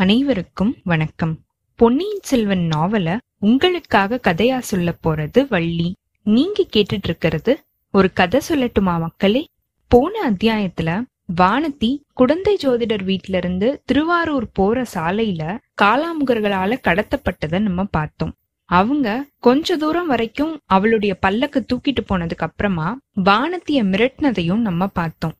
அனைவருக்கும் வணக்கம். பொன்னியின் செல்வன் நாவல உங்களுக்காக கதையா சொல்ல போறது வள்ளி. நீங்க கேட்டுட்டு இருக்கிறது ஒரு கதை சொல்லட்டுமா மக்களே? போன அத்தியாயத்துல வானதி குடந்தை ஜோதிடர் வீட்ல இருந்து திருவாரூர் போற சாலையில காலாமுகர்களால கடத்தப்பட்டதை நம்ம பார்த்தோம். அவங்க கொஞ்ச தூரம் வரைக்கும் அவளுடைய பல்லக்கு தூக்கிட்டு போனதுக்கு அப்புறமா வானத்திய மிரட்டினதையும் நம்ம பார்த்தோம்.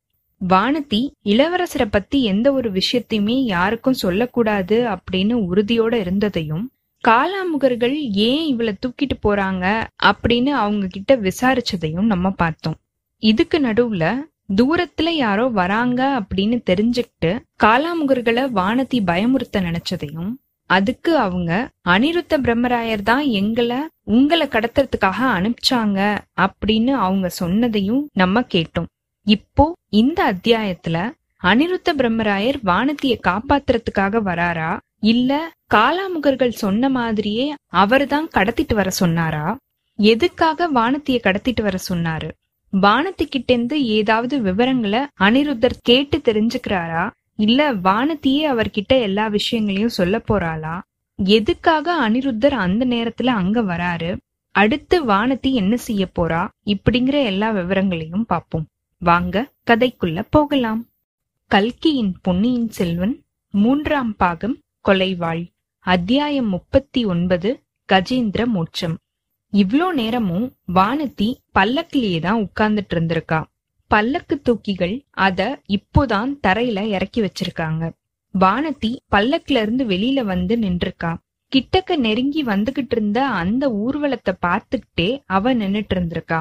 வானதி இளவரசரை பத்தி எந்த ஒரு விஷயத்தையுமே யாருக்கும் சொல்லக்கூடாது அப்படின்னு உறுதியோட இருந்ததையும் காலாமுகர்கள் ஏன் இவளை தூக்கிட்டு போறாங்க அப்படின்னு அவங்க கிட்ட விசாரிச்சதையும் நம்ம பார்த்தோம். இதுக்கு நடுவுல தூரத்துல யாரோ வராங்க அப்படின்னு தெரிஞ்சுக்கிட்டு காலாமுகர்களை வானதி பயமுறுத்த நினைச்சதையும் அதுக்கு அவங்க அனிருத்த பிரம்மராயர் தான் எங்களை உங்களை கடத்துறதுக்காக அனுப்பிச்சாங்க அப்படின்னு அவங்க சொன்னதையும் நம்ம கேட்டோம். இப்போ இந்த அத்தியாயத்துல அனிருத்த பிரம்மராயர் வானத்திய காப்பாத்துறதுக்காக வராரா? இல்ல காலாமுகர்கள் சொன்ன மாதிரியே அவர்தான் கடத்திட்டு வர சொன்னாரா? எதுக்காக வானத்திய கடத்திட்டு வர சொன்னாரு? வானதி இருந்து ஏதாவது விவரங்களை அனிருத்தர் கேட்டு தெரிஞ்சுக்கிறாரா? இல்ல வானத்தியே அவர்கிட்ட எல்லா விஷயங்களையும் சொல்ல போறாளா? எதுக்காக அனிருத்தர் அந்த நேரத்துல அங்க வராரு? அடுத்து வானத்தி என்ன செய்ய போறா? இப்படிங்கிற எல்லா விவரங்களையும் பார்ப்போம் வாங்க கதைக்குள்ள போகலாம். கல்கியின் பொன்னியின் செல்வன் மூன்றாம் பாகம் கொலைவாள். அத்தியாயம் முப்பத்தி ஒன்பது கஜேந்திர மோட்சம். இவ்ளோ நேரமும் வானதி பல்லக்கிலேயே தான் உட்கார்ந்துட்டு இருந்திருக்கா. பல்லக்கு தூக்கிகள் அத இப்போதான் தரையில இறக்கி வச்சிருக்காங்க. வானதி பல்லக்குல இருந்து வெளியில வந்து நின்றுருக்கா கிட்டக்க நெருங்கி வந்துகிட்டு இருந்த அந்த ஊர்வலத்தை பார்த்துக்கிட்டே அவ நின்னுட்டு இருந்திருக்கா.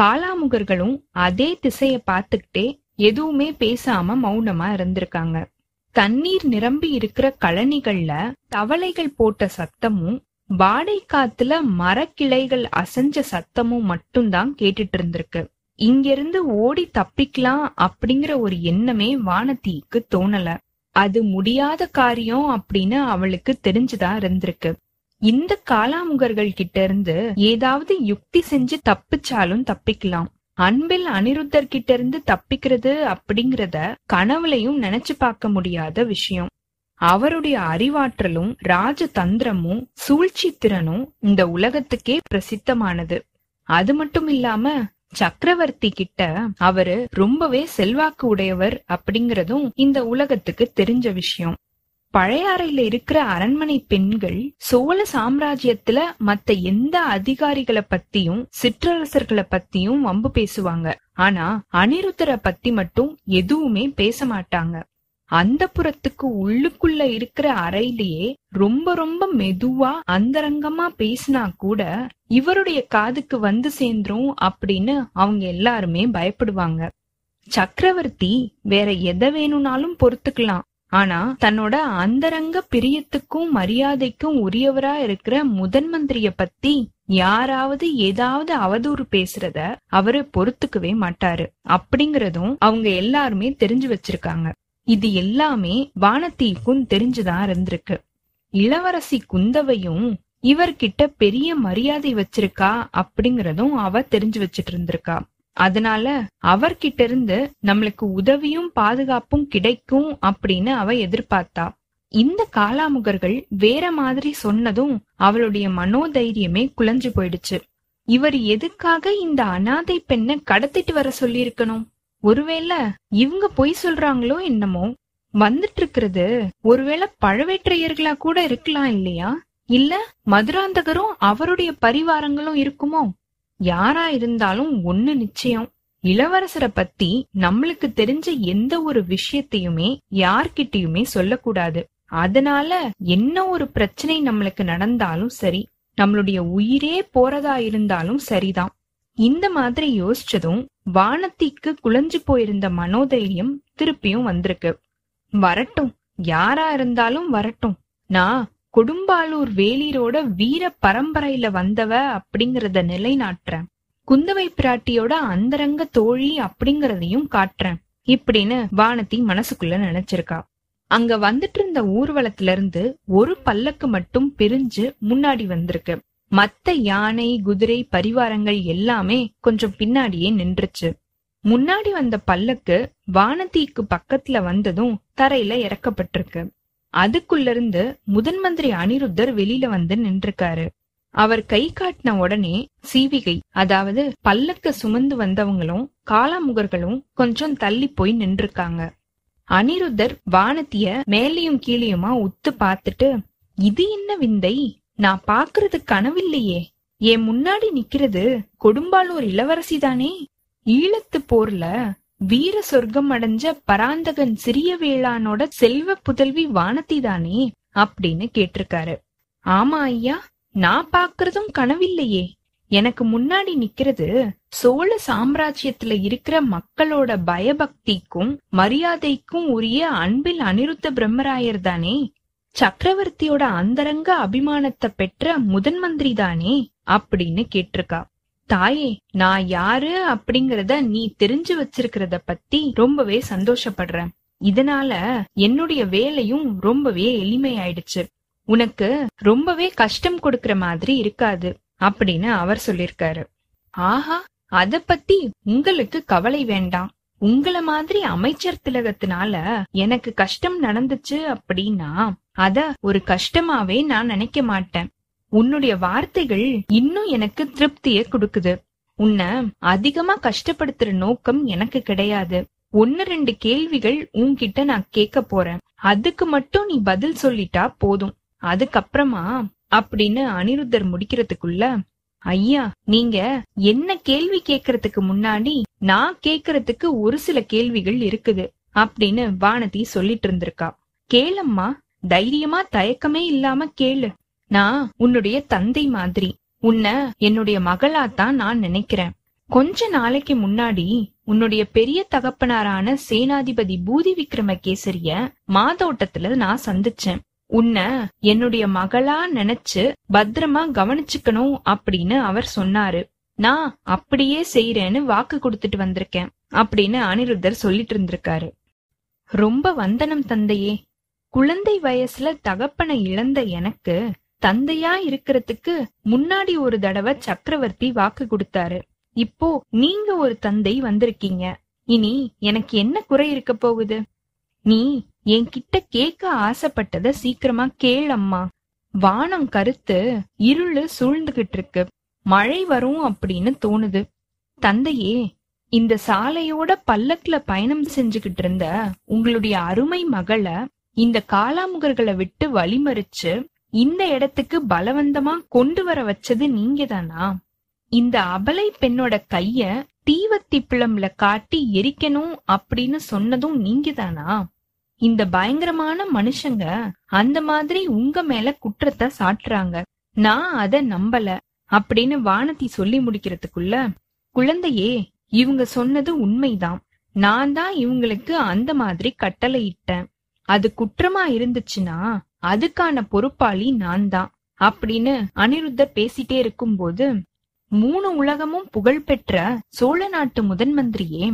காலாமுகர்களும் அதே திசைய பார்த்துக்கிட்டே எதுவுமே பேசாம மௌனமா இருந்திருக்காங்க. தண்ணீர் நிரம்பி இருக்கிற கழனிகள்ல தவளைகள் போட்ட சத்தமும் வாடை காத்துல மரக்கிளைகள் அசைஞ்ச சத்தமும் மட்டும்தான் கேட்டுட்டு இருந்திருக்கு. இங்கிருந்து ஓடி தப்பிக்கலாம் அப்படிங்கிற ஒரு எண்ணமே வானதிக்கு தோணல. அது முடியாத காரியம் அப்படின்னு அவளுக்கு தெரிஞ்சுதான் இருந்திருக்கு. இந்த காலாமுகர்கள் கிட்ட இருந்து ஏதாவது யுக்தி செஞ்சு தப்பிச்சாலும் தப்பிக்கலாம். அன்பில் அனிருத்தர் கிட்ட இருந்து தப்பிக்கிறது அப்படிங்கறத கனவுலையும் நினைச்சு பார்க்க முடியாத விஷயம். அவருடைய அறிவாற்றலும் ராஜதந்திரமும் சூழ்ச்சி திறனும் இந்த உலகத்துக்கே பிரசித்தமானது. அது மட்டும் இல்லாம சக்கரவர்த்தி கிட்ட அவரு ரொம்பவே செல்வாக்கு உடையவர் அப்படிங்கறதும் இந்த உலகத்துக்கு தெரிஞ்ச விஷயம். பழையாறையில இருக்கிற அரண்மனை பெண்கள் சோழ சாம்ராஜ்யத்துல மத்த எந்த அதிகாரிகளை பத்தியும் சிற்றரசர்களை பத்தியும் வம்பு பேசுவாங்க. ஆனா அனிருத்தரை பத்தி மட்டும் எதுவுமே பேச மாட்டாங்க. அந்த புறத்துக்கு உள்ளுக்குள்ள இருக்கிற அறையிலேயே ரொம்ப ரொம்ப மெதுவா அந்தரங்கமா பேசினா கூட இவருடைய காதுக்கு வந்து சேர்ந்துரும் அப்படின்னு அவங்க எல்லாருமே பயப்படுவாங்க. சக்கரவர்த்தி வேற எதை வேணும்னாலும் பொறுத்துக்கலாம். ஆனா தன்னோட அந்தரங்க பிரியத்துக்கும் மரியாதைக்கும் உரியவரா இருக்கிற முதன் மந்திரிய பத்தி யாராவது ஏதாவது அவதூறு பேசுறத அவரு பொறுத்துக்கவே மாட்டாரு. அப்படிங்கறதும் அவங்க எல்லாருமே தெரிஞ்சு வச்சிருக்காங்க. இது எல்லாமே வானத்தீக்கும் தெரிஞ்சுதான் இருந்திருக்கு. இளவரசி குந்தவையும் இவர்கிட்ட பெரிய மரியாதை வச்சிருக்கா அப்படிங்கறதும் அவ தெரிஞ்சு வச்சிட்டு இருந்திருக்கா. அதனால அவர்கிட்ட இருந்து நம்மளுக்கு உதவியும் பாதுகாப்பும் கிடைக்கும் அப்படின்னு அவ எதிர்பார்த்தா. இந்த காலாமுகர்கள் வேற மாதிரி சொன்னதும் அவளுடைய மனோதைரியமே குலைஞ்சு போயிடுச்சு. இவர் எதுக்காக இந்த அனாதை பெண்ணை கடத்திட்டு வர சொல்லியிருக்கணும்? ஒருவேளை இவங்க பொய் சொல்றாங்களோ என்னமோ? வந்துட்டு இருக்கிறது ஒருவேளை பழவேற்றையர்களா கூட இருக்கலாம் இல்லையா? இல்ல மதுராந்தகரும் அவருடைய பரிவாரங்களும் இருக்குமோ? யாரா இருந்தாலும் ஒண்ணு நிச்சயம். இளவரசரை பத்தி நம்மளுக்கு தெரிஞ்ச எந்த ஒரு விஷயத்தையுமே யார்கிட்டயுமே சொல்லக்கூடாது. அதனால என்ன ஒரு பிரச்சனை நம்மளுக்கு நடந்தாலும் சரி நம்மளுடைய உயிரே போறதா இருந்தாலும் சரிதான். இந்த மாதிரி யோசிச்சதும் வானத்திக்கு குலைஞ்சு போயிருந்த மனோதைரியம் திருப்பியும் வந்திருக்கு. வரட்டும். யாரா இருந்தாலும் வரட்டும். நான் கொடும்பாலூர் வேலீரோட வீர பரம்பரையில வந்தவ அப்படிங்கறத நிலைநாட்டுறேன். குந்தவை பிராட்டியோட அந்தரங்க தோழி அப்படிங்கறதையும் காட்டுறேன். இப்படின்னு வானதி மனசுக்குள்ள நினைச்சிருக்கா. அங்க வந்துட்டு இருந்த ஊர்வலத்துல இருந்து ஒரு பல்லக்கு மட்டும் பிரிஞ்சு முன்னாடி வந்திருக்கு. மத்த யானை குதிரை பரிவாரங்கள் எல்லாமே கொஞ்சம் பின்னாடியே நின்றுச்சு. முன்னாடி வந்த பல்லக்கு வானதிக்கு பக்கத்துல வந்ததும் தரையில இறக்கப்பட்டிருக்கு. அதுக்குள்ள இருந்து முதன் மந்திரி அனிருத்தர் வெளியில வந்து நின்றுக்காரு அவர் கை காட்டின உடனே சீவிகை அதாவது பல்லக்க சுமந்து வந்தவங்களும் காலாமுகர்களும் கொஞ்சம் தள்ளி போய் நின்றுருக்காங்க. அனிருத்தர் வானத்திய மேலையும் கீழையுமா உத்து பார்த்துட்டு இது என்ன விந்தை? நான் பாக்குறது கனவில்லையே. என் முன்னாடி நிக்கிறது கொடும்பாலூர் இளவரசி தானே ஈழத்து போர்ல வீர சொர்க்கம் அடைஞ்ச பராந்தகன் சிறிய வேளானோட செல்வ புதல்வி வானதி தானே அப்படின்னு கேட்டிருக்காரு. ஆமா ஐயா நான் பாக்குறதும் கனவில்லையே. எனக்கு முன்னாடி நிக்கிறது சோழ சாம்ராஜ்யத்துல இருக்கிற மக்களோட பயபக்திக்கும் மரியாதைக்கும் உரிய அன்பில் அனிருத்த பிரம்மராயர் தானே. சக்கரவர்த்தியோட அந்தரங்க அபிமானத்தை பெற்ற முதன் மந்திரி தானே அப்படின்னு கேட்டிருக்கா. தாயே நான் யாரு அப்படிங்கறத நீ தெரிஞ்சு வச்சிருக்கிறத பத்தி ரொம்பவே சந்தோஷப்படுறேன் இதனால என்னுடைய வேலையும் ரொம்பவே எளிமையாயிடுச்சு. உனக்கு ரொம்பவே கஷ்டம் கொடுக்கற மாதிரி இருக்காது அப்படின்னு அவர் சொல்லிருக்காரு ஆஹா அத பத்தி உங்களுக்கு கவலை வேண்டாம். உங்கள மாதிரி அமைச்சர் திலகத்தினால எனக்கு கஷ்டம் நடந்துச்சு அப்படின்னா அத ஒரு கஷ்டமாவே நான் நினைக்க மாட்டேன். உன்னுடைய வார்த்தைகள் இன்னும் எனக்கு திருப்தியை கொடுக்குது. உன்னை அதிகமா கஷ்டப்படுத்துற நோக்கம் எனக்கு கிடையாது. ஒன்னு ரெண்டு கேள்விகள் உன்கிட்ட நான் கேட்க போறேன். அதுக்கு மட்டும் நீ பதில் சொல்லிட்டா போதும். அதுக்கப்புறமா அப்படின்னு அனிருத்தர் முடிக்கிறதுக்குள்ள ஐயா நீங்க என்ன கேள்வி கேக்குறதுக்கு முன்னாடி நான் கேக்குறதுக்கு ஒரு சில கேள்விகள் இருக்குது அப்படின்னு வானதி சொல்லிட்டு இருந்திருக்கா. கேளம்மா தைரியமா தயக்கமே இல்லாம கேளு. நான் உன்னுடைய தந்தை மாதிரி. உன்னை என்னுடைய மகளாத்தான் நான் நினைக்கிறேன். கொஞ்ச நாளைக்கு முன்னாடி உன்னுடைய பெரிய தகப்பனாரான சேனாதிபதி பூதி விக்ரமகேசரிய மாதோட்டத்துல நான் சந்திச்சேன். உன்னை என்னுடைய மகளா நினைச்சு பத்திரமா கவனிச்சுக்கணும் அப்படின்னு அவர் சொன்னாரு. நான் அப்படியே செய்யறேன்னு வாக்கு கொடுத்துட்டு வந்திருக்கேன் அப்படின்னு அனிருத்தர் சொல்லிட்டு இருந்திருக்காரு. ரொம்ப வந்தனம் தந்தையே. குழந்தை வயசுல தகப்பனை இழந்த எனக்கு தந்தையா இருக்கிறதுக்கு முன்னாடி ஒரு தடவை சக்கரவர்த்தி வாக்கு கொடுத்தாரு. இப்போ நீங்க ஒரு தந்தை வந்திருக்கீங்க. இனி எனக்கு என்ன குறை இருக்க போகுது? நீ என்கிட்ட கேட்க ஆசைப்பட்டத சீக்கிரமா கேளம்மா வானம் கருத்து இருளு சூழ்ந்துகிட்டு இருக்கு மழை வரும் அப்படின்னு தோணுது. தந்தையே இந்த சாலையோட பல்லக்குல பயணம் செஞ்சுகிட்டு இருந்த உங்களுடைய அருமை மகளை இந்த காலாமுகர்களை விட்டு வழிமறிச்சு இந்த இடத்துக்கு பலவந்தமா கொண்டு வர வச்சது நீங்க தானா இந்த அபலை பெண்ணோட கைய தீவத்தி பிளம்ல காட்டி எரிக்கணும் அப்படின்னு சொன்னதும் நீங்க தானா இந்த பயங்கரமான மனுஷங்க அந்த மாதிரி உங்க மேல குற்றத்தை சாட்டுறாங்க. நான் அத நம்பல அப்படின்னு வானதி சொல்லி முடிக்கிறதுக்குள்ள குழந்தையே இவங்க சொன்னது உண்மைதான். நான் தான் இவங்களுக்கு அந்த மாதிரி கட்டளை இட்டேன். அது குற்றமா இருந்துச்சுன்னா அதுக்கான பொறுப்பாளி நான் தான் அப்படின்னு அனிருத்தர் பேசிட்டே இருக்கும்போது மூணு உலகமும் புகழ்பெற்ற சோழ நாட்டு முதன் மந்திரியே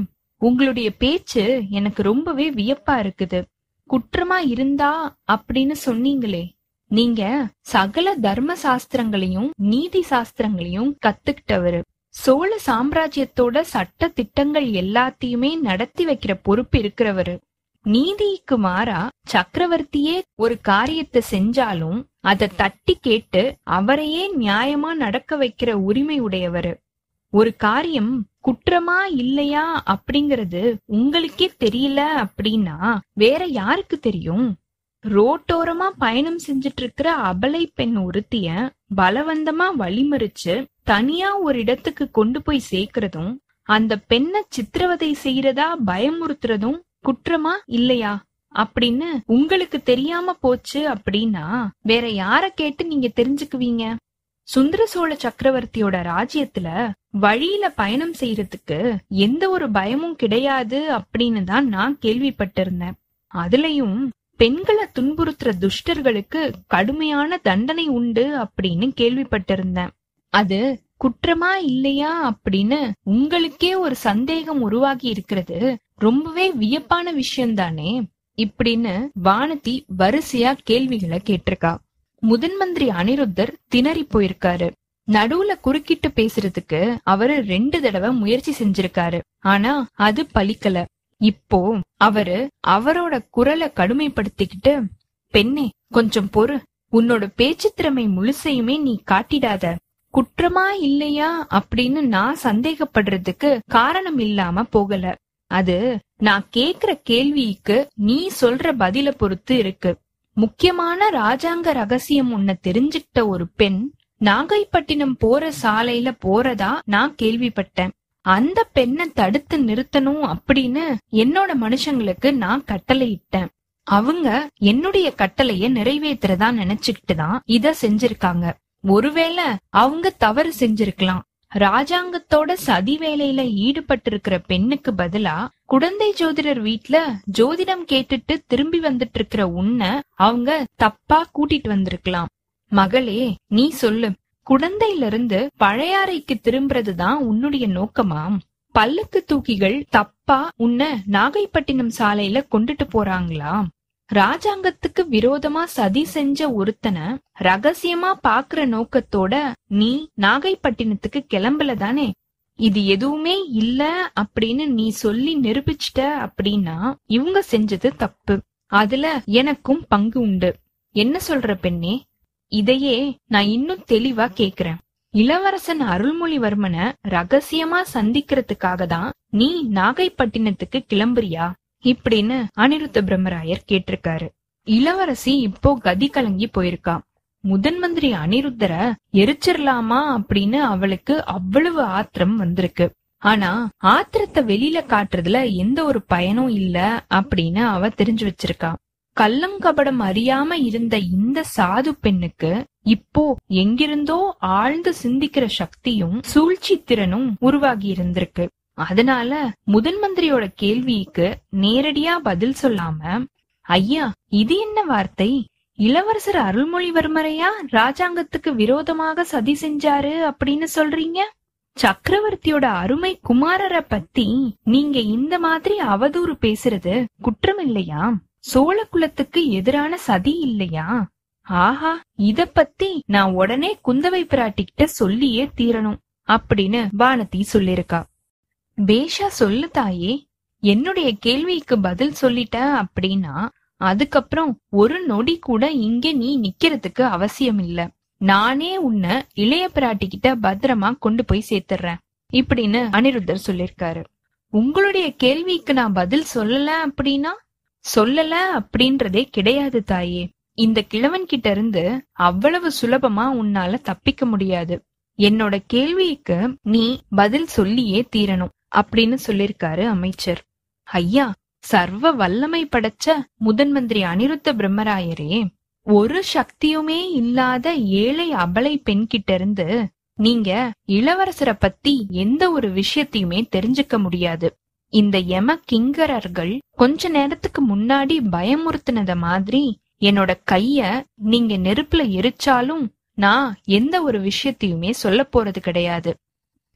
உங்களுடைய பேச்சு எனக்கு ரொம்பவே வியப்பா இருக்குது. குற்றமா இருந்தா அப்படின்னு சொன்னீங்களே நீங்க சகல தர்ம சாஸ்திரங்களையும் நீதி சாஸ்திரங்களையும் கத்துக்கிட்டவரு. சோழ சாம்ராஜ்யத்தோட சட்ட திட்டங்கள் எல்லாத்தையுமே நடத்தி வைக்கிற பொறுப்பு இருக்கிறவரு. நீதிக்கு மாறா சக்கரவர்த்தியே ஒரு காரியத்தை செஞ்சாலும் அத தட்டி கேட்டு அவரையே நியாயமா நடக்க வைக்கிற உரிமை உடையவரு. ஒரு காரியம் குற்றமா இல்லையா அப்படிங்கறது உங்களுக்கே தெரியல அப்படின்னா வேற யாருக்கு தெரியும்? ரோட்டோரமா பயணம் செஞ்சிட்டு இருக்கிற அபலை பெண் ஒருத்திய பலவந்தமா வழிமறிச்சு தனியா ஒரு இடத்துக்கு கொண்டு போய் சேர்க்கறதும் அந்த பெண்ணை சித்திரவதை செய்யறதா பயமுறுத்துறதும் குற்றமா இல்லையா? அப்படின்னு உங்களுக்கு தெரியாம போச்சு அப்படின்னா வேற யார கேட்டு நீங்க தெரிஞ்சுக்குவீங்க? சுந்தர சோழ சக்கரவர்த்தியோட ராஜ்யத்துல வழியில பயணம் செய்யறதுக்கு எந்த ஒரு பயமும் கிடையாது அப்படின்னு தான் நான் கேள்விப்பட்டிருந்தேன். அதுலயும் பெண்களை துன்புறுத்துற துஷ்டர்களுக்கு கடுமையான தண்டனை உண்டு அப்படின்னு கேள்விப்பட்டிருந்தேன். அது குற்றமா இல்லையா அப்படின்னு உங்களுக்கே ஒரு சந்தேகம் உருவாகி இருக்கிறது. ரொம்பவே வியப்பான விஷயம் தானே இப்படின்னு வானதி வரிசையா கேள்விகளை கேட்டிருக்கா. முதன் மந்திரி அனிருத்தர் திணறி போயிருக்காரு. நடுவுல குறுக்கிட்டு பேசுறதுக்கு அவரு ரெண்டு தடவை முயற்சி செஞ்சிருக்காரு. ஆனா அது பலிக்கல. இப்போ அவரு அவரோட குரலை கடுமைப்படுத்திக்கிட்டு பெண்ணே கொஞ்சம் பொறு. உன்னோட பேச்சு திறமை முழுசையுமே நீ காட்டிடாத. குற்றமா இல்லையா அப்படின்னு நான் சந்தேகப்படுறதுக்கு காரணம் இல்லாம போகல. அது நான் கேக்குற கேள்விக்கு நீ சொல்ற பதில பொறுத்து இருக்கு. முக்கியமான ராஜாங்க ரகசியம் உன்ன தெரிஞ்சுக்கிட்ட ஒரு பெண் நாகைப்பட்டினம் போற சாலையில போறதா நான் கேள்விப்பட்டேன். அந்த பெண்ணை தடுத்து நிறுத்தணும் அப்படின்னு என்னோட மனுஷங்களுக்கு நான் கட்டளையிட்டேன் அவங்க என்னுடைய கட்டளைய நிறைவேத்துறதா நினைச்சுக்கிட்டு தான் இத செஞ்சிருக்காங்க. ஒருவேளை அவங்க தவறு செஞ்சிருக்கலாம். ராஜாங்கத்தோட சதி வேலையில ஈடுபட்டு இருக்கிற பெண்ணுக்கு பதிலா குழந்தை ஜோதிடர் வீட்ல ஜோதிடம் கேட்டுட்டு திரும்பி வந்துட்டு இருக்கிற உன்னை அவங்க தப்பா கூட்டிட்டு வந்திருக்கலாம். மகளே நீ சொல்லு. குழந்தையில இருந்து பழையாறைக்கு திரும்புறதுதான் உன்னுடைய நோக்கமாம் பல்லக்கு தூக்கிகள் தப்பா உன்னை நாகைப்பட்டினம் சாலையில கொண்டுட்டு போறாங்களா? ராஜாங்கத்துக்கு விரோதமா சதி செஞ்ச ஒருத்தனை ரகசியமா பாக்குற நோக்கத்தோட நீ நாகைப்பட்டினத்துக்கு கிளம்பல தானே இது எதுவுமே இல்ல அப்படின்னு நீ சொல்லி நிரூபிச்சிட்ட அப்படின்னா இவங்க செஞ்சது தப்பு. அதுல எனக்கும் பங்கு உண்டு. என்ன சொல்ற பெண்ணே? இதையே நான் இன்னும் தெளிவா கேக்குறேன். இளவரசன் அருள்மொழிவர்மனை ரகசியமா சந்திக்கிறதுக்காக தான் நீ நாகைப்பட்டினத்துக்கு கிளம்புறியா? இப்படின்னு அனிருத்த பிரம்மராயர் கேட்டிருக்காரு. இளவரசி இப்போ கதி கலங்கி போயிருக்கா. முதன் மந்திரி அனிருத்தர எரிச்சிடலாமா அப்படின்னு அவளுக்கு அவ்வளவு ஆத்திரம் வந்திருக்கு. ஆனா ஆத்திரத்தை வெளியில காட்டுறதுல எந்த ஒரு பயனும் இல்ல அப்படின்னு அவ தெரிஞ்சு வச்சிருக்கா. கள்ளங்கபடம் அறியாம இருந்த இந்த சாது பெண்ணுக்கு இப்போ எங்கிருந்தோ ஆழ்ந்து சிந்திக்கிற சக்தியும் சூழ்ச்சி திறனும் உருவாகி இருந்திருக்கு. அதனால முதன் மந்திரியோட கேள்விக்கு நேரடியா பதில் சொல்லாம ஐயா இது என்ன வார்த்தை? இளவரசர் அருள்மொழிவர்மரையா ராஜாங்கத்துக்கு விரோதமாக சதி செஞ்சாரு அப்படின்னு சொல்றீங்க? சக்கரவர்த்தியோட அருமை குமாரரை பத்தி நீங்க இந்த மாதிரி அவதூறு பேசுறது குற்றம் இல்லையா? சோழ குலத்துக்கு எதிரான சதி இல்லையா? ஆஹா இத பத்தி நான் உடனே குந்தவை பிராட்டிகிட்ட சொல்லியே தீரணும் அப்படின்னு வானதி சொல்லிருக்கா பேஷா சொல்லு தாயே என்னுடைய கேள்விக்கு பதில் சொல்லிட்ட அப்படின்னா அதுக்கப்புறம் ஒரு நொடி கூட இங்க நீ நிக்கிறதுக்கு அவசியம் இல்ல. நானே உன்னை இளைய பிராட்டி கிட்ட பத்திரமா கொண்டு போய் சேர்த்துறேன் இப்படின்னு அனிருத்தர் சொல்லிருக்காரு. உங்களுடைய கேள்விக்கு நான் பதில் சொல்லல அப்படின்னா சொல்லல அப்படின்றதே கிடையாது தாயே. இந்த கிழவன் கிட்ட இருந்து அவ்வளவு சுலபமா உன்னால தப்பிக்க முடியாது. என்னோட கேள்விக்கு நீ பதில் சொல்லியே தீரணும். அப்படின்னு சொல்லிருக்காரு அமைச்சர். ஐயா சர்வ வல்லமை படைச்ச முதன் மந்திரி அனிருத்த பிரம்மராயரே ஒரு சக்தியுமே இல்லாத ஏழை அபலை பெண் கிட்ட இருந்து நீங்க இளவரசரை பத்தி எந்த ஒரு விஷயத்தையுமே தெரிஞ்சுக்க முடியாது. இந்த யம கிங்கரர்கள் கொஞ்ச நேரத்துக்கு முன்னாடி பயமுறுத்தினத மாதிரி என்னோட கைய நீங்க நெருப்புல எரிச்சாலும் நான் எந்த ஒரு விஷயத்தையுமே சொல்ல போறது கிடையாது.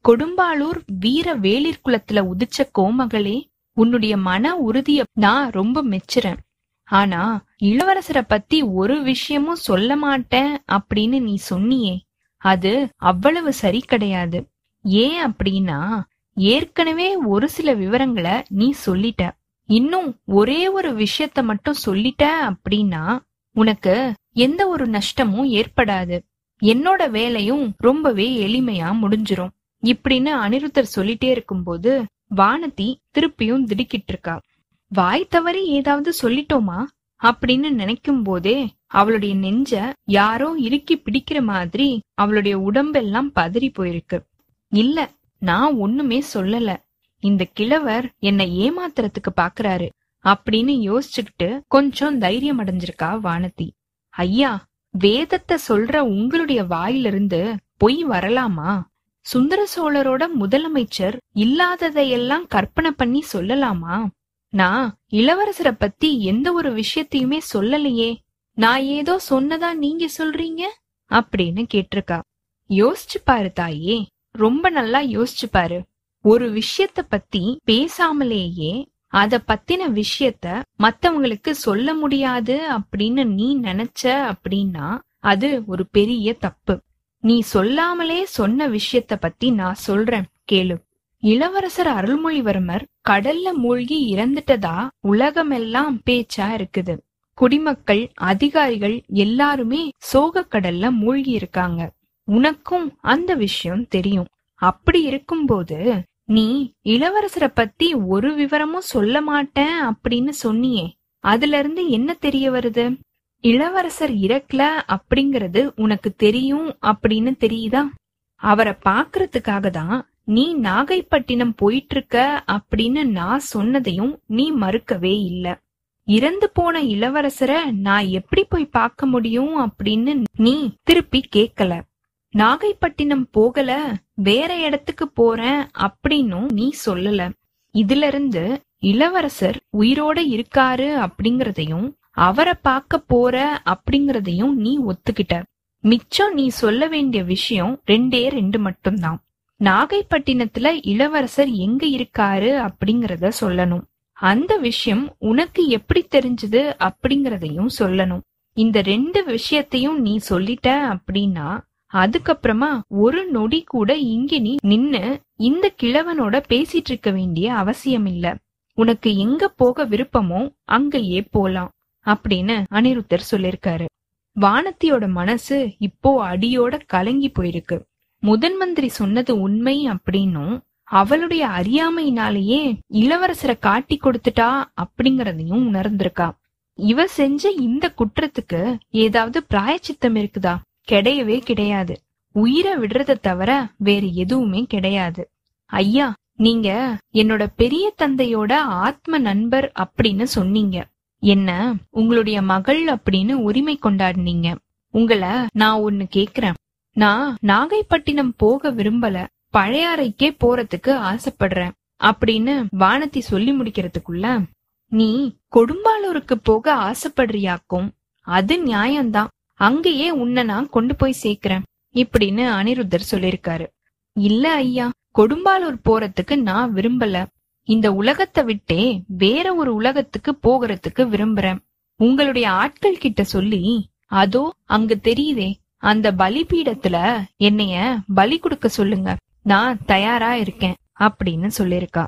கொடும்பாளூர் வீர வேளிர் குலத்துல உதிச்ச கோமகளே உன்னுடைய மன உறுதிய நான் ரொம்ப மெச்சுறேன். ஆனா இளவரசரை பத்தி ஒரு விஷயமும் சொல்ல மாட்டேன் அப்படின்னு நீ சொன்னியே அது அவ்வளவு சரி கிடையாது. ஏன் அப்படின்னா ஏற்கனவே ஒரு சில விவரங்களை நீ சொல்லிட்ட. இன்னும் ஒரே ஒரு விஷயத்த மட்டும் சொல்லிட்ட அப்படின்னா உனக்கு எந்த ஒரு நஷ்டமும் ஏற்படாது. என்னோட வேலையும் ரொம்பவே எளிமையா முடிஞ்சிரும். இப்படின்னு அனிருத்தர் சொல்லிட்டே இருக்கும்போது வானதி திருப்பியும் திடுக்கிட்டு இருக்கா. வாய் தவறி ஏதாவது சொல்லிட்டோமா? அப்படின்னு நினைக்கும் போதே அவளுடைய நெஞ்ச யாரோ இறுக்கி பிடிக்கிற மாதிரி அவளுடைய உடம்பெல்லாம் பதறி போயிருக்கு. இல்ல நான் ஒண்ணுமே சொல்லல. இந்த கிழவர் என்னை ஏமாத்துறதுக்கு பாக்குறாரு அப்படின்னு யோசிச்சுக்கிட்டு கொஞ்சம் தைரியம் அடைஞ்சிருக்கா வானதி. ஐயா வேதத்தை சொல்ற உங்களுடைய வாயிலிருந்து பொய் வரலாமா? சுந்தர சோழரோட முதலமைச்சர் இல்லாததையெல்லாம் கற்பனை பண்ணி சொல்லலாமா? நான் இளவரசரை பத்தி எந்த ஒரு விஷயத்தையுமே சொல்லலையே. நான் ஏதோ சொன்னதா நீங்க சொல்றீங்க? அப்படின்னு கேட்டிருக்கா. யோசிச்சு பாரு தாயே. ரொம்ப நல்லா யோசிச்சு பாரு. ஒரு விஷயத்த பத்தி பேசாமலேயே அத பத்தின விஷயத்த மத்தவங்களுக்கு சொல்ல முடியாது அப்படின்னு நீ நினைச்ச அப்படின்னா அது ஒரு பெரிய தப்பு. நீ சொல்லாமலே சொன்ன விஷயத்த பத்தி நான் சொல்றேன் கேளு. இளவரசர் அருள்மொழிவர்மர் கடல்ல மூழ்கி இறந்துட்டதா உலகமெல்லாம் பேச்சா இருக்குது. குடிமக்கள் அதிகாரிகள் எல்லாருமே சோக கடல்ல மூழ்கி இருக்காங்க. உனக்கும் அந்த விஷயம் தெரியும். அப்படி இருக்கும்போது நீ இளவரசரை பத்தி ஒரு விவரமும் சொல்ல மாட்டேன் அப்படின்னு சொன்னியே. அதுல இருந்து என்ன தெரிய வருது? இளவரசர் இறக்கல அப்படிங்கறது உனக்கு தெரியும் அப்படின்னு தெரியுதா? அவரை பாக்குறதுக்காக தான் நீ நாகைப்பட்டினம் போயிட்டு இருக்க அப்படின்னு நான் சொன்னதையும் நீ மறுக்கவே இல்ல. இறந்து போன இளவரசரை நான் எப்படி போய் பார்க்க முடியும் அப்படின்னு நீ திருப்பி கேக்கல. நாகைப்பட்டினம் போகல வேற இடத்துக்கு போறேன் அப்படின்னும் நீ சொல்லல. இதுல இருந்து இளவரசர் உயிரோட இருக்காரு அப்படிங்கறதையும் அவரை பார்க்க போற அப்படிங்கறதையும் நீ ஒத்துக்கிட்ட. மிச்சம் நீ சொல்ல வேண்டிய விஷயம் ரெண்டே ரெண்டு மட்டும்தான். நாகைப்பட்டினத்துல இளவரசர் எங்க இருக்காரு அப்படிங்கறத சொல்லணும். அந்த விஷயம் உனக்கு எப்படி தெரிஞ்சது அப்படிங்கறதையும் சொல்லணும். இந்த ரெண்டு விஷயத்தையும் நீ சொல்லிட்ட அப்படின்னா அதுக்கப்புறமா ஒரு நொடி கூட இங்க நீ நின்னு இந்த கிழவனோட பேசிட்டு இருக்க வேண்டிய அவசியம் இல்ல உனக்கு எங்க போக விருப்பமோ அங்கேயே போலாம். அப்படின்னு அனிருத்தர் சொல்லிருக்காரு வானத்தியோட மனசு இப்போ அடியோட கலங்கி போயிருக்கு. முதன் மந்திரி சொன்னது உண்மை அப்படின்னும் அவளுடைய அறியாமையினாலேயே இளவரசரை காட்டி கொடுத்துட்டா அப்படிங்கறதையும் உணர்ந்திருக்கா. இவ செஞ்ச இந்த குற்றத்துக்கு ஏதாவது பிராயச்சித்தம் இருக்குதா? கிடையவே கிடையாது. உயிரை விடுறத தவிர வேற எதுவுமே கிடையாது. ஐயா நீங்க என்னோட பெரிய தந்தையோட ஆத்ம நண்பர் அப்படின்னு சொன்னீங்க. என்ன உங்களுடைய மகள் அப்படின்னு உரிமை கொண்டாடினீங்க. உங்களை நான் ஒன்னு கேக்குறேன். நான் நாகைப்பட்டினம் போக விரும்பல. பழையாறைக்கே போறதுக்கு ஆசைப்படுறேன். அப்படின்னு வானதி சொல்லி முடிக்கிறதுக்குள்ள நீ கொடும்பாலூருக்கு போக ஆசைப்படுறியாக்கும். அது நியாயம்தான். அங்கேயே உன்னை நான் கொண்டு போய் சேர்க்கிறேன். இப்படின்னு அனிருத்தர் சொல்லிருக்காரு இல்ல ஐயா கொடும்பாலூர் போறதுக்கு நான் விரும்பல. இந்த உலகத்தை விட்டே வேற ஒரு உலகத்துக்கு போகிறதுக்கு விரும்புறேன். உங்களுடைய ஆட்கள் கிட்ட சொல்லி அதோ அங்க தெரியுதே அந்த பலிபீடத்துல என்னைய பலி கொடுக்க சொல்லுங்க. நான் தயாரா இருக்கேன் அப்படின்னு சொல்லிருக்கா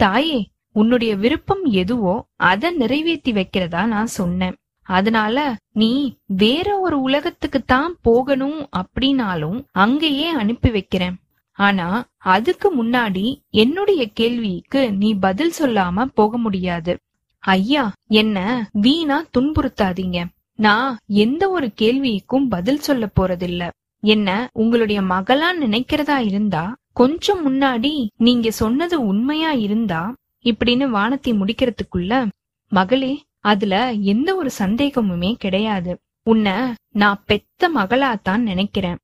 தாயே உன்னுடைய விருப்பம் எதுவோ அதை நிறைவேற்றி வைக்கிறதா நான் சொன்னேன். அதனால நீ வேற ஒரு உலகத்துக்கு தான் போகணும் அப்படின்னாலும் அங்கேயே அனுப்பி வைக்கிறேன். ஆனா அதுக்கு முன்னாடி என்னுடைய கேள்விக்கு நீ பதில் சொல்லாம போக முடியாது. ஐயா என்ன வீணா துன்புறுத்தாதீங்க. நான் எந்த ஒரு கேள்விக்கும் பதில் சொல்ல போறதில்ல. என்ன உங்களுடைய மகளா நினைக்கிறதா இருந்தா கொஞ்சம் முன்னாடி நீங்க சொன்னது உண்மையா இருந்தா இப்படின்னு வானத்தை முடிக்கிறதுக்குள்ள மகளே அதுல எந்த ஒரு சந்தேகமுமே கிடையாது. உன்னை நான் பெத்த மகளாத்தான் நினைக்கிறேன்.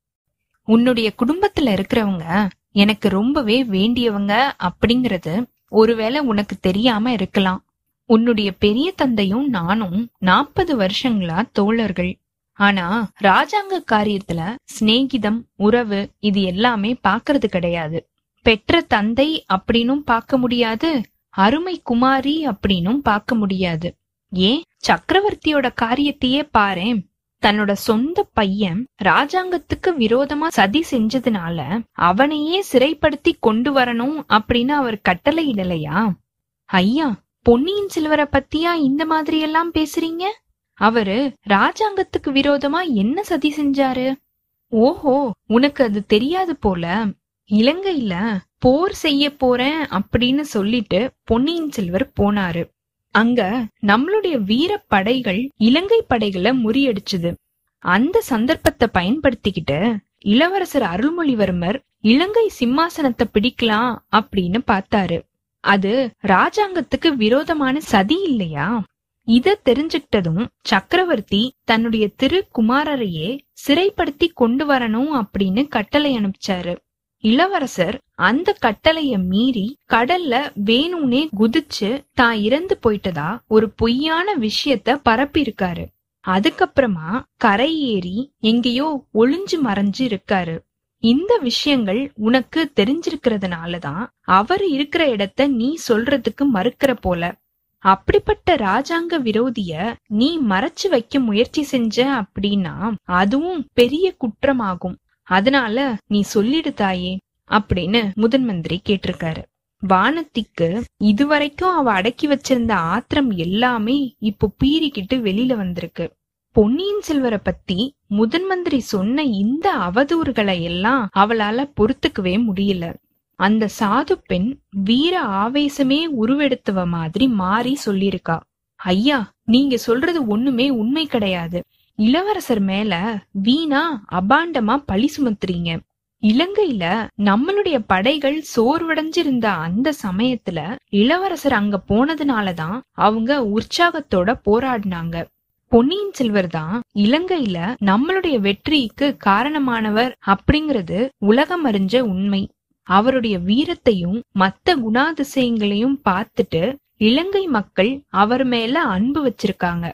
உன்னுடைய குடும்பத்துல இருக்கிறவங்க எனக்கு ரொம்பவே வேண்டியவங்க அப்படிங்கறது ஒருவேளை உனக்கு தெரியாம இருக்கலாம். உன்னுடைய பெரிய தந்தையும் நானும் நாற்பது வருஷங்களா தோழர்கள். ஆனா ராஜாங்க காரியத்துல சிநேகிதம் உறவு இது எல்லாமே பாக்குறது கிடையாது. பெற்ற தந்தை அப்படின்னும் பார்க்க முடியாது அருமை குமாரி அப்படின்னும் பார்க்க முடியாது. ஏன்? சக்கரவர்த்தியோட காரியத்தையே பாரேன். தன்னோட சொந்த பையன் ராஜாங்கத்துக்கு விரோதமா சதி செஞ்சதுனால அவனையே சிறைப்படுத்தி கொண்டு வரணும் அப்படின்னு அவர் கட்டளை இடலையா ஐயா பொன்னியின் செல்வரை பத்தியா இந்த மாதிரி எல்லாம் பேசுறீங்க? அவரு ராஜாங்கத்துக்கு விரோதமா என்ன சதி செஞ்சாரு? ஓஹோ உனக்கு அது தெரியாது போல. இலங்கையில போர் செய்ய போறேன் அப்படின்னு சொல்லிட்டு பொன்னியின் செல்வர் போனாரு. அங்க நம்மளுடைய வீர படைகள் இலங்கை படைகளை முறியடிச்சுது. அந்த சந்தர்ப்பத்தை பயன்படுத்திக்கிட்டு இளவரசர் அருள்மொழிவர்மர் இலங்கை சிம்மாசனத்தை பிடிக்கலாம் அப்படின்னு பார்த்தாரு. அது ராஜாங்கத்துக்கு விரோதமான சதி இல்லையா? இத தெரிஞ்சுக்கிட்டதும் சக்கரவர்த்தி தன்னுடைய திரு குமாரரையே சிறைப்படுத்தி கொண்டு வரணும் அப்படின்னு கட்டளை அனுப்பிச்சாரு. இளவரசர் அந்த கட்டளைய மீறி கடல்ல வேணும்னே குதிச்சு தான் இறந்து போயிட்டதா ஒரு பொய்யான விஷயத்த பரப்பியிருக்காரு. அதுக்கப்புறமா கரை ஏறி எங்கேயோ ஒளிஞ்சு மறைஞ்சு இருக்காரு. இந்த விஷயங்கள் உனக்கு தெரிஞ்சிருக்கிறதுனாலதான் அவர் இருக்கிற இடத்த நீ சொல்றதுக்கு மறுக்கிற போல. அப்படிப்பட்ட ராஜாங்க விரோதிய நீ மறைச்சு வைக்க முயற்சி செஞ்ச அப்படின்னா அதுவும் பெரிய குற்றமாகும். அதனால நீ சொல்லிடு தாயே அப்படின்னு முதன் மந்திரி கேட்டிருக்காரு. வானத்திக்கு இதுவரைக்கும் அவ அடக்கி வச்சிருந்த ஆத்திரம் எல்லாமே இப்போ பீறிக்கிட்டு வெளியில வந்திருக்கு. பொன்னியின் செல்வரை பத்தி முதன் மந்திரி சொன்ன இந்த அவதூறுகளை எல்லாம் அவளால பொறுத்துக்கவே முடியல. அந்த சாது பெண் வீர ஆவேசமே உருவெடுத்தவ மாதிரி மாறி சொல்லிருக்கா ஐயா நீங்க சொல்றது ஒண்ணுமே உண்மை கிடையாது. இளவரசர் மேல வீணா அபாண்டமா பழி சுமத்துறீங்க. இலங்கையில நம்மளுடைய படைகள் சோர்வடைஞ்சிருந்த அந்த சமயத்துல இளவரசர் அங்க போனதுனாலதான் அவங்க உற்சாகத்தோட போராடினாங்க. பொன்னியின் செல்வர் தான் இலங்கையில நம்மளுடைய வெற்றிக்கு காரணமானவர் அப்படிங்கறது உலகம் அறிஞ்ச உண்மை. அவருடைய வீரத்தையும் மத்த குணாதிசயங்களையும் பார்த்துட்டு இலங்கை மக்கள் அவர் மேல அன்பு வச்சிருக்காங்க.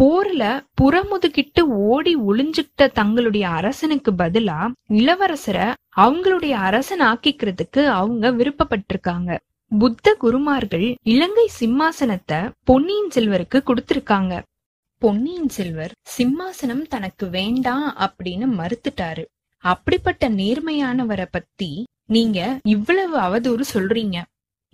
போர்ல புறமுதுகிட்டு ஓடி ஒளிஞ்சுக்கிட்ட தங்களுடைய அரசனுக்கு பதிலா இளவரசரை அவங்களுடைய அரசன் ஆக்கிக்கிறதுக்கு அவங்க விருப்பப்பட்டிருக்காங்க. புத்த குருமார்கள் இலங்கை சிம்மாசனத்தை பொன்னியின் செல்வருக்கு கொடுத்திருக்காங்க. பொன்னியின் செல்வர் சிம்மாசனம் தனக்கு வேண்டாம் அப்படின்னு மறுத்துட்டாரு. அப்படிப்பட்ட நேர்மையானவரை பத்தி நீங்க இவ்வளவு அவதூறு சொல்றீங்க.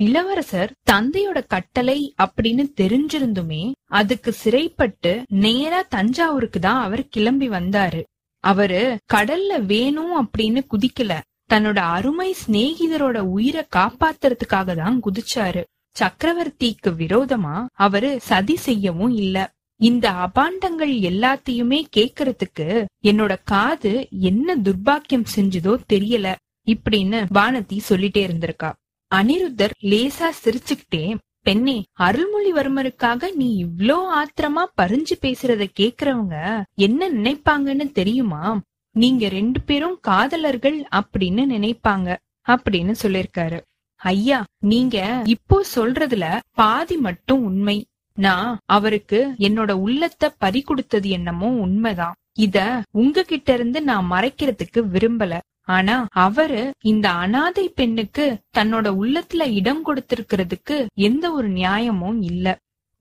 இளவரசர் தந்தையோட கட்டளை அப்படின்னு தெரிஞ்சிருந்துமே அதுக்கு சிறைப்பட்டு நேரா தஞ்சாவூருக்கு தான் அவர் கிளம்பி வந்தாரு. அவரு கடல்ல வேணும் அப்படின்னு குதிக்கல. தன்னோட அருமை சிநேகிதரோட உயிரை காப்பாத்துறதுக்காக தான் குதிச்சாரு. சக்கரவர்த்திக்கு விரோதமா அவரு சதி செய்யவும் இல்ல. இந்த அபாண்டங்கள் எல்லாத்தையுமே கேக்குறதுக்கு என்னோட காது என்ன துர்பாக்கியம் செஞ்சதோ தெரியல இப்படின்னு வானதி சொல்லிட்டே இருந்திருக்கா. அனிருத்தர் லேசா சிரிச்சுக்கிட்டே பெண்ணே அருள்மொழிவர்மருக்காக நீ இவ்ளோ ஆத்திரமா பறிஞ்சு பேசுறத கேக்குறவங்க என்ன நினைப்பாங்கன்னு தெரியுமா? நீங்க ரெண்டு பேரும் காதலர்கள் அப்படின்னு நினைப்பாங்க அப்படின்னு சொல்லிருக்காரு. ஐயா நீங்க இப்போ சொல்றதுல பாதி மட்டும் உண்மை. நான் அவருக்கு என்னோட உள்ளத்தை பறி கொடுத்தது என்னமோ உண்மைதான். இத உங்ககிட்ட இருந்து நான் மறைக்கிறதுக்கு விரும்பல. ஆனா அவரு இந்த அனாதை பெண்ணுக்கு தன்னோட உள்ளத்துல இடம் கொடுத்திருக்கிறதுக்கு எந்த ஒரு நியாயமும் இல்ல.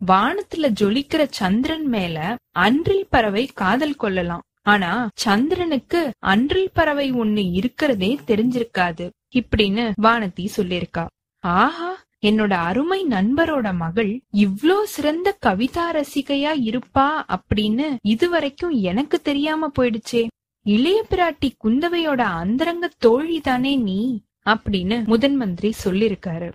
வானத்துல ஜொலிக்கிற சந்திரன் மேல அன்றில் பறவை காதல் கொள்ளலாம். ஆனா சந்திரனுக்கு அன்றில் பறவை ஒண்ணு இருக்கிறதே தெரிஞ்சிருக்காது இப்படின்னு வானதி சொல்லிருக்கா ஆஹா என்னோட அருமை நண்பரோட மகள் இவ்ளோ சிறந்த கவிதா ரசிகையா இருப்பா அப்படின்னு இதுவரைக்கும் எனக்கு தெரியாம போயிடுச்சே. இளைய பிராட்டி குந்தவையோட அந்தரங்க தோழி தானே நீ? அப்படின்னு முதன் மந்திரி சொல்லிருக்காரு.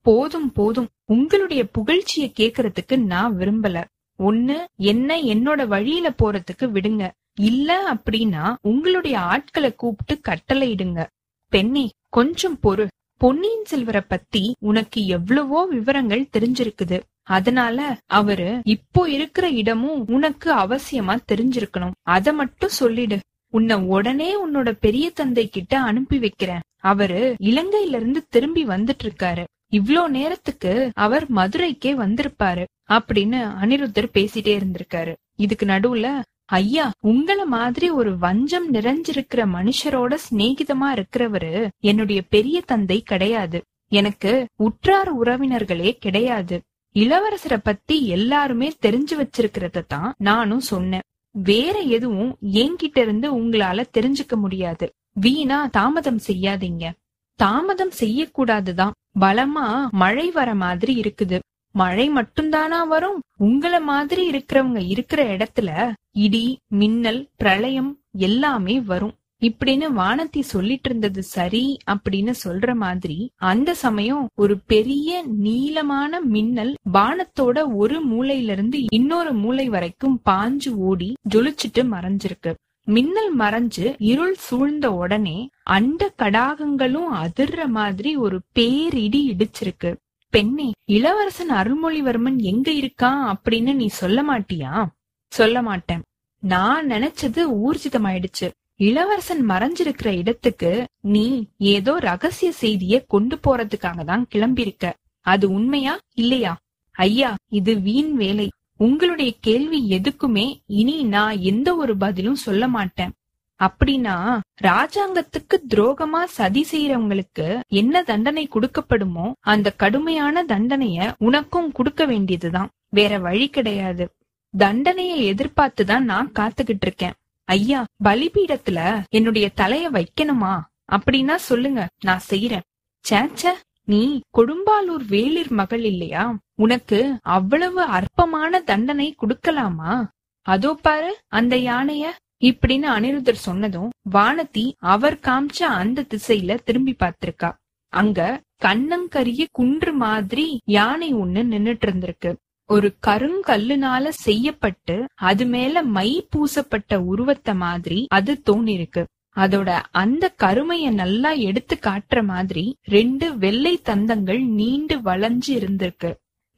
போதும் போதும். உங்களுடைய புகழ்ச்சிய கேக்குறதுக்கு நான் விரும்பல. ஒண்ணு என்ன என்னோட வழியில போறதுக்கு விடுங்க. இல்ல அப்படின்னா உங்களுடைய ஆட்களை கூப்பிட்டு கட்டளையிடுங்க. பெண்ணே கொஞ்சம் பொறு. பொன்னியின் செல்வரை பத்தி உனக்கு எவ்வளவோ விவரங்கள் தெரிஞ்சிருக்குது. அதனால அவரு இப்போ இருக்கிற இடமும் உனக்கு அவசியமா தெரிஞ்சிருக்கணும். அத மட்டும் சொல்லிடு. உன்னை உடனே உன்னோட பெரிய தந்தை கிட்ட அனுப்பி வைக்கிறேன். அவரு இலங்கையில இருந்து திரும்பி வந்துட்டு இருக்காரு இவ்ளோ நேரத்துக்கு அவர் மதுரைக்கே வந்திருப்பாரு அப்படின்னு அனிருத்தர் பேசிட்டே இருந்திருக்காரு. இதுக்கு நடுவுல ஐயா உங்கள மாதிரி ஒரு வஞ்சம் நிறைஞ்சிருக்கிற மனுஷரோட சிநேகிதமா இருக்கிறவரு என்னுடைய பெரிய தந்தை கிடையாது. எனக்கு உற்றார் உறவினர்களே கிடையாது. இளவரசரை பத்தி எல்லாருமே தெரிஞ்சு வச்சிருக்கிறத தான் நானும் சொன்னேன். வேற எதுவும் என்கிட்ட இருந்து உங்களால தெரிஞ்சுக்க முடியாது. வீணா தாமதம் செய்யாதீங்க. தாமதம் செய்யக்கூடாதுதான். பலமா மழை வர மாதிரி இருக்குது. மழை மட்டும்தானா வரும்? உங்கள மாதிரி இருக்கிறவங்க இருக்கிற இடத்துல இடி மின்னல் பிரளயம் எல்லாமே வரும். இப்படின்னு வானத்தி சொல்லிட்டு இருந்தது சரி அப்படின்னு சொல்ற மாதிரி அந்த சமயம் ஒரு பெரிய நீளமான மின்னல் வானத்தோட ஒரு மூலையில இருந்து இன்னொரு மூலை வரைக்கும் பாஞ்சு ஓடி ஜொலிச்சுட்டு மறைஞ்சிருக்கு. மின்னல் மறைஞ்சு இருள் சூழ்ந்த உடனே அண்ட கடாகங்களும் அதிர்ற மாதிரி ஒரு பேரிடி இடிச்சிருக்கு. பெண்ணே இளவரசன் அருள்மொழிவர்மன் எங்க இருக்கான் அப்படின்னு நீ சொல்ல மாட்டியா? சொல்ல மாட்டேன். நான் நினைச்சது ஊர்ஜிதமாயிடுச்சு. இளவரசன் மறைஞ்சிருக்கிற இடத்துக்கு நீ ஏதோ ரகசிய செய்திய கொண்டு போறதுக்காக தான் கிளம்பியிருக்க. அது உண்மையா இல்லையா? ஐயா இது வீண் வேலை. உங்களுடைய கேள்வி எதுக்குமே இனி நான் எந்த ஒரு பதிலும் சொல்ல மாட்டேன். அப்படின்னா ராஜாங்கத்துக்கு துரோகமா சதி செய்யறவங்களுக்கு என்ன தண்டனை கொடுக்கப்படுமோ அந்த கடுமையான தண்டனைய உனக்கும் கொடுக்க வேண்டியதுதான். வேற வழி கிடையாது. தண்டனையை எதிர்பார்த்துதான் நான் காத்துக்கிட்டு இருக்கேன். ஐயா பலிபீடத்துல என்னுடைய தலைய வைக்கணுமா? அப்படின்னா சொல்லுங்க நான் செய்யறேன் சேச்ச நீ கொடும்பாலூர் வேளிர் மகள் இல்லையா? உனக்கு அவ்வளவு அற்பமான தண்டனை கொடுக்கலாமா? அதோ பாரு அந்த யானைய இப்படின்னு அனிருத்தர் சொன்னதும் வானதி அவர் காமிச்ச அந்த திசையில திரும்பி பார்த்திருக்கா. அங்க கண்ணங்கரிய குன்று மாதிரி யானை ஒண்ணு நின்னுட்டு இருந்திருக்கு. ஒரு கருங்கல்லுனால செய்யப்பட்டு அது மேல மை பூசப்பட்ட உருவத்தை மாதிரி அது தோணிருக்கு. அதோட அந்த கருமைய நல்லா எடுத்து காட்டுற மாதிரி ரெண்டு வெள்ளை தந்தங்கள் நீண்டு வளைஞ்சு இருந்திருக்கு.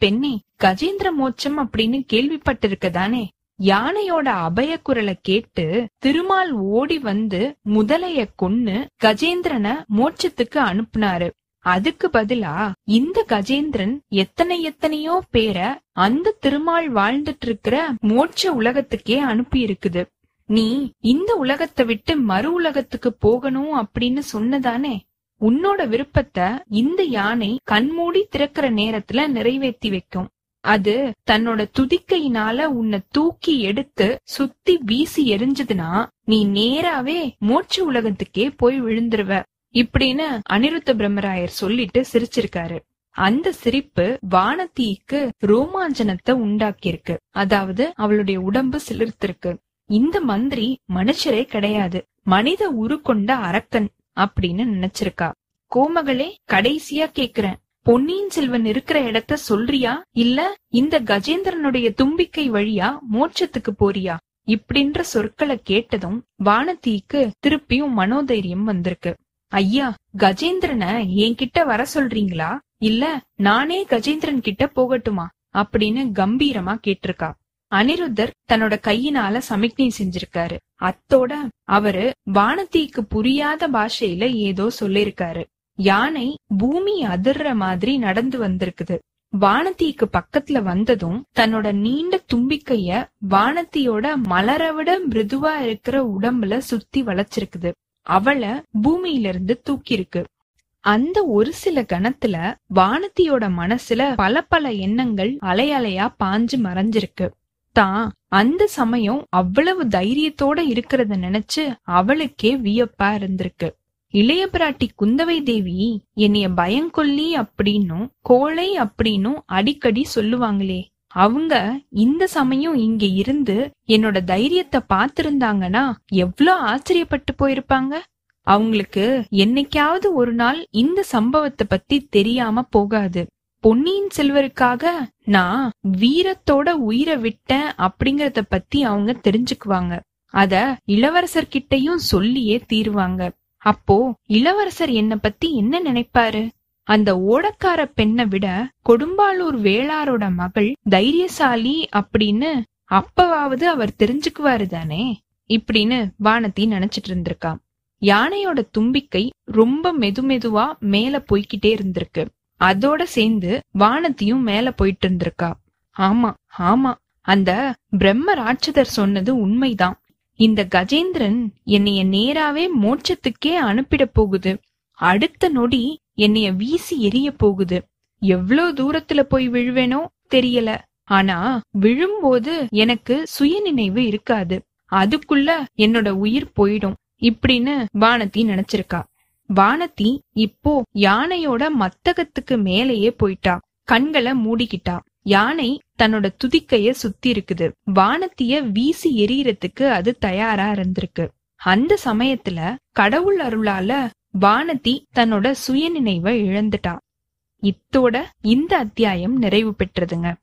பெண்ணே கஜேந்திர மோட்சம் அப்படின்னு கேள்விப்பட்டிருக்க தானே? யானையோட அபய குரலை கேட்டு திருமால் ஓடி வந்து முதலைய கொன்னு கஜேந்திரனை மோட்சத்துக்கு அனுப்புனாரு. அதுக்கு பதிலா இந்த கஜேந்திரன் எத்தனை எத்தனையோ பேரை அந்த திருமால் வாழ்ந்துட்டு இருக்கிற மோட்ச உலகத்துக்கே அனுப்பி இருக்குது நீ இந்த உலகத்தை விட்டு மறு உலகத்துக்கு போகணும் அப்படின்னு சொன்னதானே? உன்னோட விருப்பத்தை இந்த யானை கண்மூடி திறக்கிற நேரத்துல நிறைவேற்றி வைக்கும். அது தன்னோட துதிக்கையினால உன்னை தூக்கி எடுத்து சுத்தி வீசி எரிஞ்சதுன்னா நீ நேராவே மோட்ச உலகத்துக்கே போய் விழுந்துருவ. இப்படின்னு அனிருத்த பிரம்மராயர் சொல்லிட்டு சிரிச்சிருக்காரு. அந்த சிரிப்பு வானத்தீக்கு ரோமாஞ்சனத்தை உண்டாக்கியிருக்கு. அதாவது அவளுடைய உடம்பு சிலிர்த்திருக்கு. இந்த மந்திரி மனுஷரே கிடையாது. மனித உரு கொண்ட அரக்கன் அப்படின்னு நினைச்சிருக்கா. கோமகளே கடைசியா கேக்குறேன். பொன்னியின் செல்வன் இருக்கிற இடத்த சொல்றியா? இல்ல இந்த கஜேந்திரனுடைய தும்பிக்கை வழியா மோட்சத்துக்கு போறியா? இப்படின்ற சொற்களை கேட்டதும் வானத்தீக்கு திருப்பியும் மனோதைரியம் வந்திருக்கு. ஐயா கஜேந்திரனை என்கிட்ட வர சொல்றீங்களா? இல்ல நானே கஜேந்திரன் கிட்ட போகட்டுமா? அப்படின்னு கம்பீரமா கேட்டிருக்கா. அனிருத்தர் தன்னோட கையினால சமிக்ஞை செஞ்சிருக்காரு. அத்தோட அவரு வானத்தீக்கு புரியாத பாஷையில ஏதோ சொல்லிருக்காரு. யானை பூமி அதிர்ற மாதிரி நடந்து வந்திருக்குது. வானத்தீக்கு பக்கத்துல வந்ததும் தன்னோட நீண்ட தும்பிக்கைய வானத்தியோட மலர விட மிருதுவா இருக்கிற உடம்புல சுத்தி வளைச்சிருக்குது. அவளை பூமியில இருந்து தூக்கிருக்கு அந்த ஒரு சில கணத்துல வானத்தியோட மனசுல பல பல எண்ணங்கள் அலையலையா பாஞ்சு மறைஞ்சிருக்கு. தான் அந்த சமயம் அவ்வளவு தைரியத்தோட இருக்கிறத நினைச்சு அவளுக்கே வியப்பா இருந்திருக்கு. இளைய பிராட்டி குந்தவை தேவி என்னைய பயங்கொல்லி அப்படின்னும் கோழை அப்படின்னும் அடிக்கடி சொல்லுவாங்களே அவங்க இந்த சமயம் இங்க இருந்து என்னோட தைரியத்தை பாத்திருந்தாங்கன்னா எவ்ளோ ஆச்சரியப்பட்டு போயிருப்பாங்க? அவங்களுக்கு என்னைக்காவது ஒரு நாள் இந்த சம்பவத்தை பத்தி தெரியாம போகாது. பொன்னியின் செல்வருக்காக நான் வீரத்தோட உயிரை விட்டேன் அப்படிங்கறத பத்தி அவங்க தெரிஞ்சுக்குவாங்க. அத இளவரசர்கிட்டயும் சொல்லியே தீருவாங்க. அப்போ இளவரசர் என்ன பத்தி என்ன நினைப்பாரு? அந்த ஓடக்கார பெண்ணை விட கொடும்பாளூர் வேளாரோட மகள் தைரியசாலி அப்படின்னு அப்பவாவது அவர் தெரிஞ்சுக்குவாரு தானே? இப்படின்னு வானதி நினைச்சிட்டு இருந்திருக்கா. யானையோட தும்பிக்கை ரொம்ப மெதுமெதுவா மேல போய்கிட்டே இருந்திருக்கு. அதோட சேர்ந்து வானத்தியும் மேல போயிட்டு இருந்திருக்கா. ஆமா ஆமா அந்த பிரம்ம ராட்சதர் சொன்னது உண்மைதான். இந்த கஜேந்திரன் என்னைய நேராவே மோட்சத்துக்கே அனுப்பிட போகுது. அடுத்த நொடி என்னைய வீசி எரிய போகுது. எவ்ளோ தூரத்துல போய் விழுவேனோ தெரியல. ஆனா விழும்போது எனக்கு சுயநினைவு இருக்காது. அதுக்குள்ள என்னோட உயிர் போயிடும் இப்படின்னு வானதி நினைச்சிருக்கா. வானதி இப்போ யானையோட மத்தகத்துக்கு மேலேயே போயிட்டா. கண்களை மூடிக்கிட்டா. யானை தன்னோட துதிக்கைய சுத்தி இருக்குது. வானத்திய வீசி எரியறதுக்கு அது தயாரா இருந்திருக்கு. அந்த சமயத்துல கடவுள் அருளால வானதி தன்னோட சுயநினைவை இழந்துட்டா. இத்தோட இந்த அத்தியாயம் நிறைவு பெற்றதுங்க.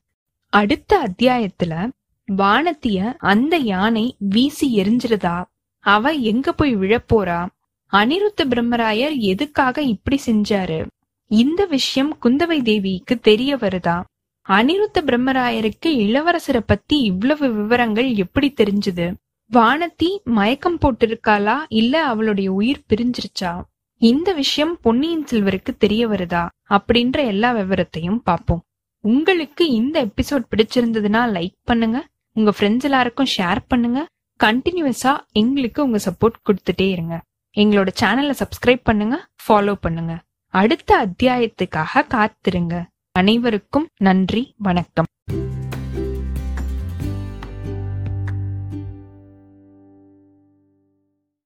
அடுத்த அத்தியாயத்துல வானத்திய அந்த யானை வீசி எரிஞ்சிருதா? அவ எங்க போய் விழப்போறா? அனிருத்த பிரம்மராயர் எதுக்காக இப்படி செஞ்சாரு? இந்த விஷயம் குந்தவை தேவிக்கு தெரிய வருதா? அனிருத்த பிரம்மராயருக்கு இளவரசரை பத்தி இவ்வளவு விவரங்கள் எப்படி தெரிஞ்சது? வானத்தி மயக்கம் போட்டிருக்காளா? இல்ல அவளுடைய உயிர் பிரிஞ்சிருச்சா? இந்த விஷயம் பொன்னியின் செல்வருக்கு தெரிய வருதா அப்படின்ற எல்லா விவரத்தையும் பார்ப்போம். உங்களுக்கு இந்த எபிசோட் பிடிச்சிருந்ததுன்னா லைக் பண்ணுங்க உங்க ஃப்ரெண்ட்ஸ் எல்லாருக்கும் ஷேர் பண்ணுங்க கண்டினியூஸா எங்களுக்கு உங்க சப்போர்ட் கொடுத்துட்டே இருங்க. எங்களோட சேனலை சப்ஸ்கிரைப் பண்ணுங்க ஃபாலோ பண்ணுங்க. அடுத்த அத்தியாயத்துக்காக காத்திருங்க. அனைவருக்கும் நன்றி வணக்கம்.